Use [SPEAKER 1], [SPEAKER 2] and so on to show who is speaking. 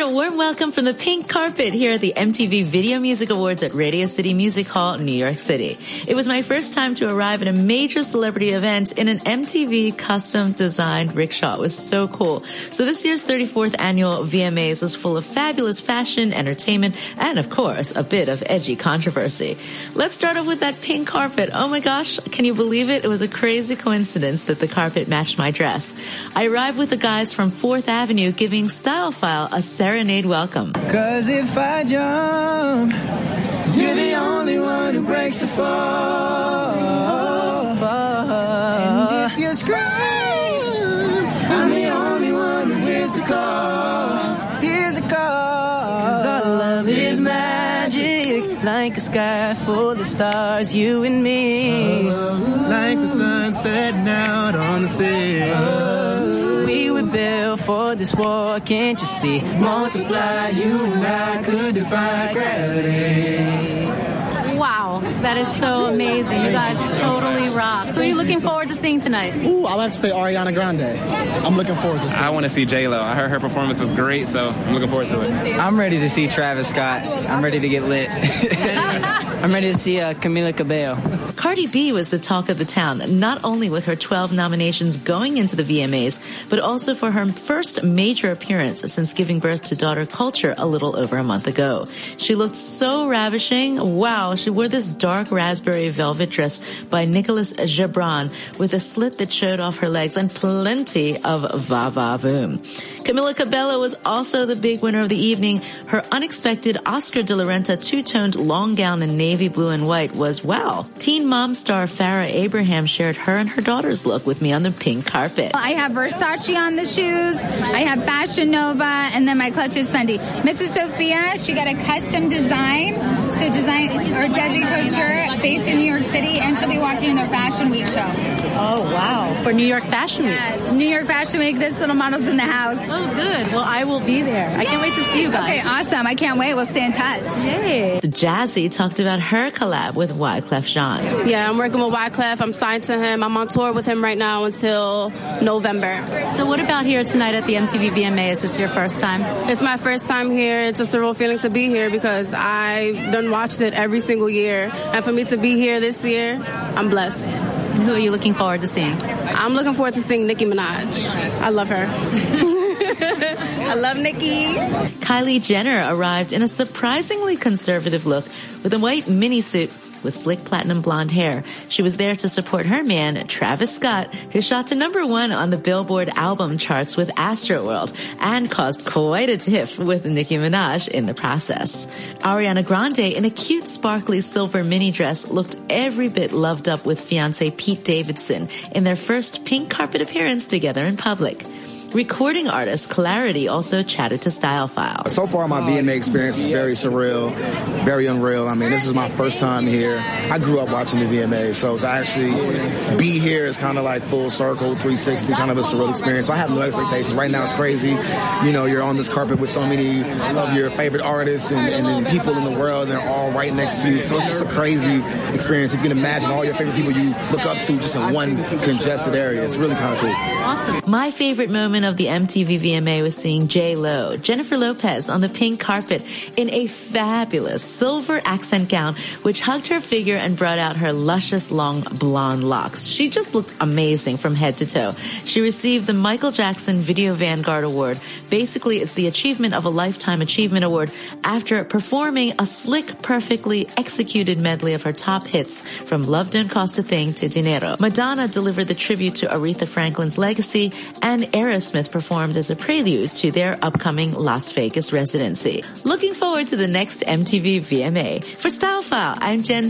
[SPEAKER 1] a warm welcome from the pink carpet here at the MTV Video Music Awards at Radio City Music Hall, New York City. It was my first time to arrive at a major celebrity event in an MTV custom designed rickshaw. It was so cool. So this year's 34th annual VMAs was full of fabulous fashion, entertainment, and of course, a bit of edgy controversy. Let's start off with that pink carpet. Oh my gosh, can you believe it? It was a crazy coincidence that the carpet matched my dress. I arrived with the guys from 4th Avenue giving Style File a serenade welcome.
[SPEAKER 2] Cause if I jump, you're the only one who breaks the fall. And if you scream, I'm the only one who hears the call. Hears the call. Cause our love is magic, like a sky full of stars, you and me.
[SPEAKER 3] Like the sun setting out on the sea.
[SPEAKER 2] We were for this war, can't you see? Multiply, you and I could defy gravity.
[SPEAKER 4] Wow, that is so amazing. You guys totally rock. Who are you looking forward to seeing tonight?
[SPEAKER 5] Ooh, I would have to say Ariana Grande. I'm looking forward to seeing.
[SPEAKER 6] I want to see J Lo. I heard her performance was great, so I'm looking forward to it.
[SPEAKER 7] I'm ready to see Travis Scott. I'm ready to get lit. I'm ready to see uh, Camila Cabello.
[SPEAKER 1] Cardi B was the talk of the town, not only with her 12 nominations going into the VMAs, but also for her first major appearance since giving birth to daughter Culture a little over a month ago. She looked so ravishing. Wow, she wore this dark raspberry velvet dress by Nicolas Jebran with a slit that showed off her legs and plenty of va-va-voom. Camila Cabello was also the big winner of the evening. Her unexpected Oscar de la Renta two-toned long gown and navy blue and white was wow. Teen mom star Farrah Abraham shared her and her daughter's look with me on the pink carpet.
[SPEAKER 8] I have Versace on the shoes. I have Fashion Nova, and then my clutch is Fendi. Mrs. Sophia, she got a custom design, so design or Desi Couture, based in New York City, and she'll be walking in their Fashion Week show.
[SPEAKER 4] Oh, wow. For New York Fashion Week.
[SPEAKER 8] Yes, New York Fashion Week. This little model's in the house.
[SPEAKER 4] Oh, good. Well, I will be there. I can't wait to see you guys.
[SPEAKER 8] Okay, awesome. I can't wait. We'll stay in touch.
[SPEAKER 4] Yay.
[SPEAKER 1] Jazzy talked about her collab with Wyclef Jean.
[SPEAKER 9] Yeah, I'm working with Wyclef. I'm signed to him. I'm on tour with him right now until November.
[SPEAKER 4] So, what about here tonight at the MTV VMA? Is this your first time?
[SPEAKER 9] It's my first time here. It's a surreal feeling to be here because I done watched it every single year, and for me to be here this year, I'm blessed.
[SPEAKER 4] And who are you looking forward to seeing?
[SPEAKER 9] I'm looking forward to seeing Nicki Minaj. I love her. I love Nicki.
[SPEAKER 1] Kylie Jenner arrived in a surprisingly conservative look with a white mini suit with slick platinum blonde hair. She was there to support her man, Travis Scott, who shot to number one on the Billboard album charts with Astroworld and caused quite a tiff with Nicki Minaj in the process. Ariana Grande in a cute sparkly silver mini dress looked every bit loved up with fiance Pete Davidson in their first pink carpet appearance together in public. Recording artist Clarity also chatted to Style File.
[SPEAKER 5] So far, my VMA experience is very surreal, very unreal. I mean, this is my first time here. I grew up watching the VMA, so to actually be here is kind of like full circle, 360, kind of a surreal experience. So I have no expectations. Right now, it's crazy. You know, you're on this carpet with so many of your favorite artists and, and, and people in the world, and they're all right next to you. So it's just a crazy experience. If you can imagine all your favorite people you look up to just in one congested area, it's really kind of cool.
[SPEAKER 1] Awesome. My favorite moment of the MTV VMA was seeing J Lo, Jennifer Lopez on the pink carpet in a fabulous silver accent gown, which hugged her figure and brought out her luscious long blonde locks. She just looked amazing from head to toe. She received the Michael Jackson Video Vanguard Award. Basically, it's the achievement of a lifetime achievement award after performing a slick, perfectly executed medley of her top hits from Love Don't Cost a Thing to Dinero. Madonna delivered the tribute to Aretha Franklin's legacy and Aerosmith performed as a prelude to their upcoming Las Vegas residency. Looking forward to the next MTV VMA. For Style File, I'm Jen